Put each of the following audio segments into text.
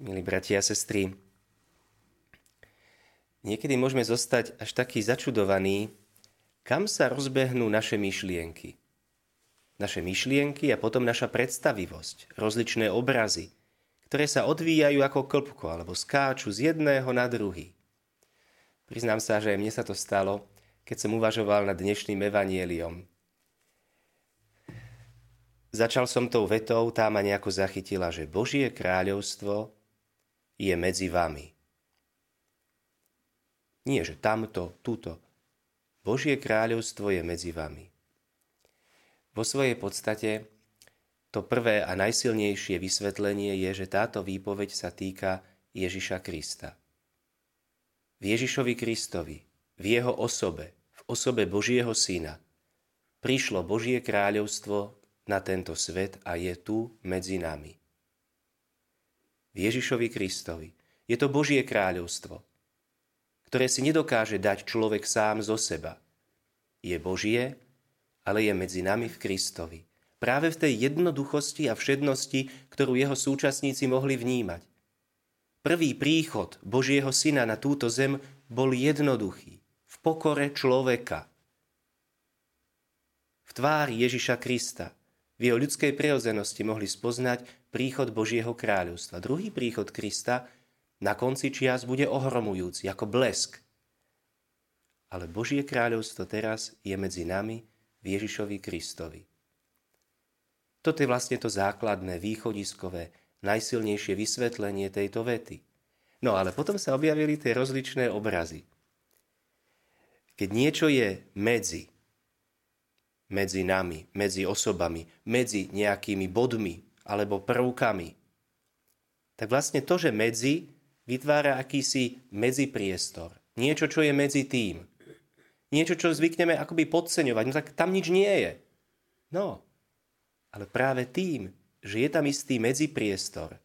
milí bratia a sestry. Niekedy môžeme zostať až taký začudovaní, kam sa rozbehnú naše myšlienky. Naše myšlienky a potom naša predstavivosť, rozličné obrazy, ktoré sa odvíjajú ako klpko alebo skáču z jedného na druhý. Priznám sa, že mne sa to stalo, keď som uvažoval nad dnešným evanieliom. Začal som tou vetou, tá ma nejako zachytila, že Božie kráľovstvo je medzi vami. Nie, že tamto, tuto. Božie kráľovstvo je medzi vami. Vo svojej podstate to prvé a najsilnejšie vysvetlenie je, že táto výpoveď sa týka Ježiša Krista. V Ježišovi Kristovi, v jeho osobe, v osobe Božieho Syna, prišlo Božie kráľovstvo na tento svet a je tu medzi nami Ježišovi Kristovi. Je to Božie kráľovstvo, ktoré si nedokáže dať človek sám zo seba. Je Božie, ale je medzi nami v Kristovi. Práve v tej jednoduchosti a všednosti, ktorú jeho súčasníci mohli vnímať. Prvý príchod Božieho Syna na túto zem bol jednoduchý, v pokore človeka. V tvári Ježiša Krista, v jeho ľudskej prirodzenosti mohli spoznať príchod Božieho kráľovstva. Druhý príchod Krista na konci čias bude ohromujúci, ako blesk. Ale Božie kráľovstvo teraz je medzi nami v Ježišovi Kristovi. Toto je vlastne to základné, východiskové, najsilnejšie vysvetlenie tejto vety. No ale potom sa objavili tie rozličné obrazy. Keď niečo je medzi, medzi nami, medzi osobami, medzi nejakými bodmi alebo prvkami. Tak vlastne to, že medzi, vytvára akýsi medzipriestor. Niečo, čo je medzi tým. Niečo, čo zvykneme akoby podceňovať. No tak tam nič nie je. No, ale práve tým, že je tam istý medzipriestor,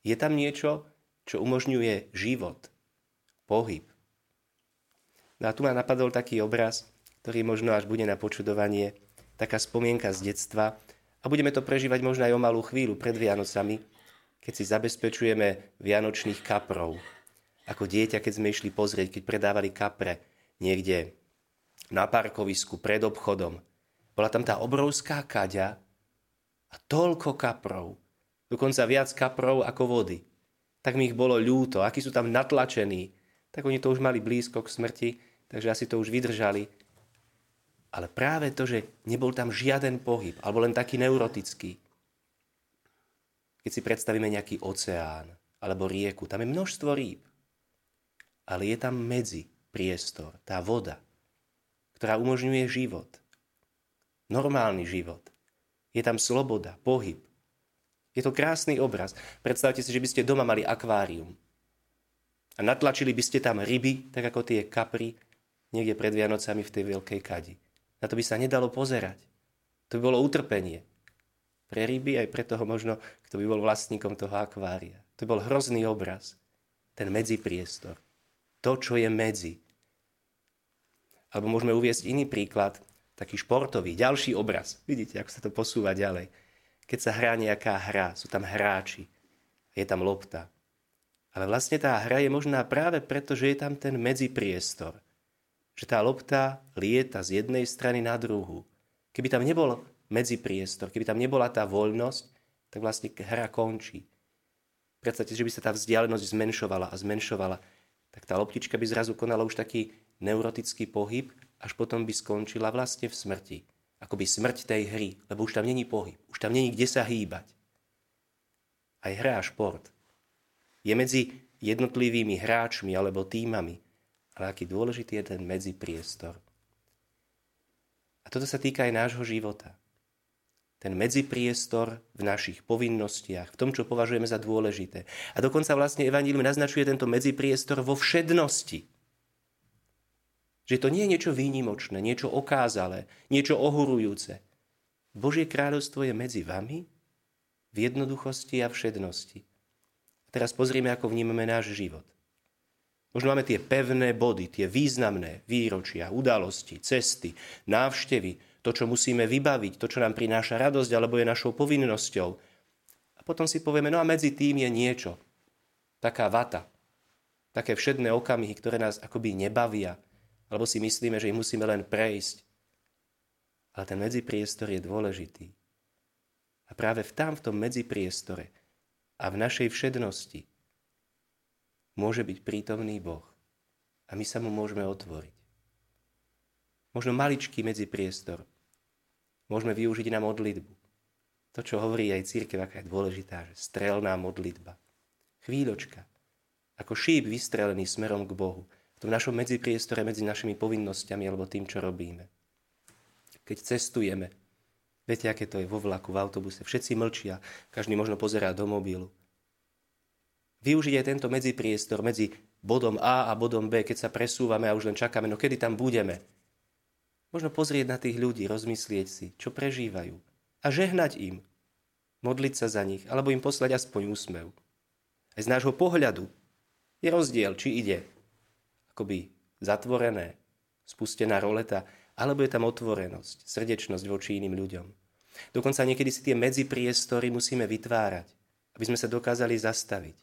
je tam niečo, čo umožňuje život, pohyb. No a tu ma napadol taký obraz, ktorý možno až bude na počudovanie, taká spomienka z detstva. A budeme to prežívať možno aj o malú chvíľu pred Vianocami, keď si zabezpečujeme vianočných kaprov. Ako dieťa, keď sme išli pozrieť, keď predávali kapre niekde na parkovisku pred obchodom. Bola tam tá obrovská kaďa a toľko kaprov. Dokonca viac kaprov ako vody. Tak mi ich bolo ľúto, akí sú tam natlačení. Tak oni to už mali blízko k smrti, takže asi to už vydržali ale práve to, že nebol tam žiaden pohyb, alebo len taký neurotický. Keď si predstavíme nejaký oceán alebo rieku, tam je množstvo rýb. Ale je tam medzi priestor, tá voda, ktorá umožňuje život. Normálny život. Je tam sloboda, pohyb. Je to krásny obraz. Predstavte si, že by ste doma mali akvárium. A natlačili by ste tam ryby, tak ako tie kapry, niekde pred Vianocami v tej veľkej kadi. Na to by sa nedalo pozerať. To by bolo utrpenie. Pre ryby aj pre toho možno, kto by bol vlastníkom toho akvária. To bol hrozný obraz. Ten medzipriestor. To, čo je medzi. Alebo môžeme uviesť iný príklad, taký športový, ďalší obraz. Vidíte, ako sa to posúva ďalej. Keď sa hrá nejaká hra, sú tam hráči, je tam lopta. Ale vlastne tá hra je možná práve preto, že je tam ten medzipriestor – že tá lopta lieta z jednej strany na druhú. Keby tam nebol medzipriestor, keby tam nebola tá voľnosť, tak vlastne hra končí. Predstavte, že by sa tá vzdialenosť zmenšovala a zmenšovala, tak tá loptička by zrazu konala už taký neurotický pohyb, až potom by skončila vlastne v smrti. Akoby smrť tej hry, lebo už tam není pohyb, už tam není kde sa hýbať. Aj hra a šport je medzi jednotlivými hráčmi alebo týmami ale aký dôležitý je ten medzipriestor. A toto sa týka aj nášho života. Ten medzipriestor v našich povinnostiach, v tom, čo považujeme za dôležité. A dokonca vlastne Evangelium naznačuje tento medzipriestor vo všednosti. Že to nie je niečo výnimočné, niečo okázalé, niečo ohurujúce. Božie kráľovstvo je medzi vami v jednoduchosti a všednosti. A teraz pozrieme, ako vnímame náš život. Možno máme tie pevné body, tie významné výročia, udalosti, cesty, návštevy, to, čo musíme vybaviť, to, čo nám prináša radosť alebo je našou povinnosťou. A potom si povieme, no a medzi tým je niečo. Taká vata. Také všedné okamihy, ktoré nás akoby nebavia. Alebo si myslíme, že ich musíme len prejsť. Ale ten medzipriestor je dôležitý. A práve v tam, v tom medzipriestore a v našej všednosti môže byť prítomný Boh. A my sa mu môžeme otvoriť. Možno maličký medzipriestor. Môžeme využiť na modlitbu. To, čo hovorí aj církev, aká je dôležitá, že strelná modlitba. Chvíľočka. Ako šíp vystrelený smerom k Bohu. V tom našom medzipriestore medzi našimi povinnosťami alebo tým, čo robíme. Keď cestujeme, viete, aké to je vo vlaku, v autobuse, všetci mlčia, každý možno pozerá do mobilu. Využiť aj tento medzipriestor medzi bodom A a bodom B, keď sa presúvame a už len čakáme, no kedy tam budeme. Možno pozrieť na tých ľudí, rozmyslieť si, čo prežívajú a žehnať im, modliť sa za nich, alebo im poslať aspoň úsmev. Aj z nášho pohľadu je rozdiel, či ide akoby zatvorené, spustená roleta, alebo je tam otvorenosť, srdečnosť voči iným ľuďom. Dokonca niekedy si tie medzipriestory musíme vytvárať, aby sme sa dokázali zastaviť,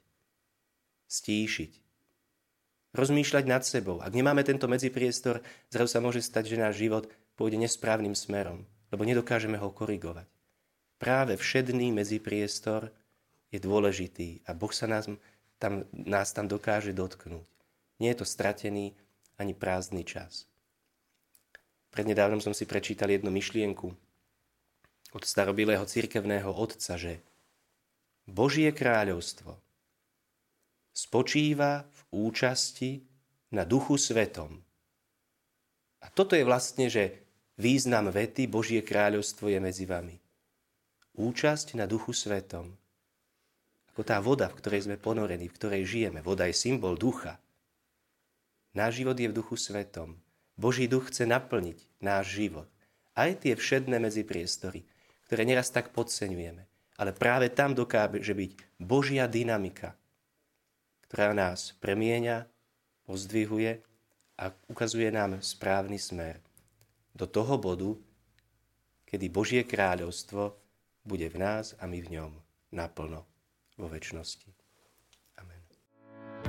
stíšiť, rozmýšľať nad sebou. Ak nemáme tento medzipriestor, zrazu sa môže stať, že náš život pôjde nesprávnym smerom, lebo nedokážeme ho korigovať. Práve všedný medzipriestor je dôležitý a Boh sa nás tam, nás tam dokáže dotknúť. Nie je to stratený ani prázdny čas. Prednedávnom som si prečítal jednu myšlienku od starobilého cirkevného otca, že Božie kráľovstvo spočíva v účasti na duchu svetom. A toto je vlastne, že význam vety Božie kráľovstvo je medzi vami. Účasť na duchu svetom. Ako tá voda, v ktorej sme ponorení, v ktorej žijeme. Voda je symbol ducha. Náš život je v duchu svetom. Boží duch chce naplniť náš život. Aj tie všedné medzipriestory, ktoré neraz tak podceňujeme. Ale práve tam dokáže byť Božia dynamika, ktorá nás premieňa, pozdvihuje a ukazuje nám správny smer. Do toho bodu, kedy Božie kráľovstvo bude v nás a my v ňom naplno vo väčšnosti.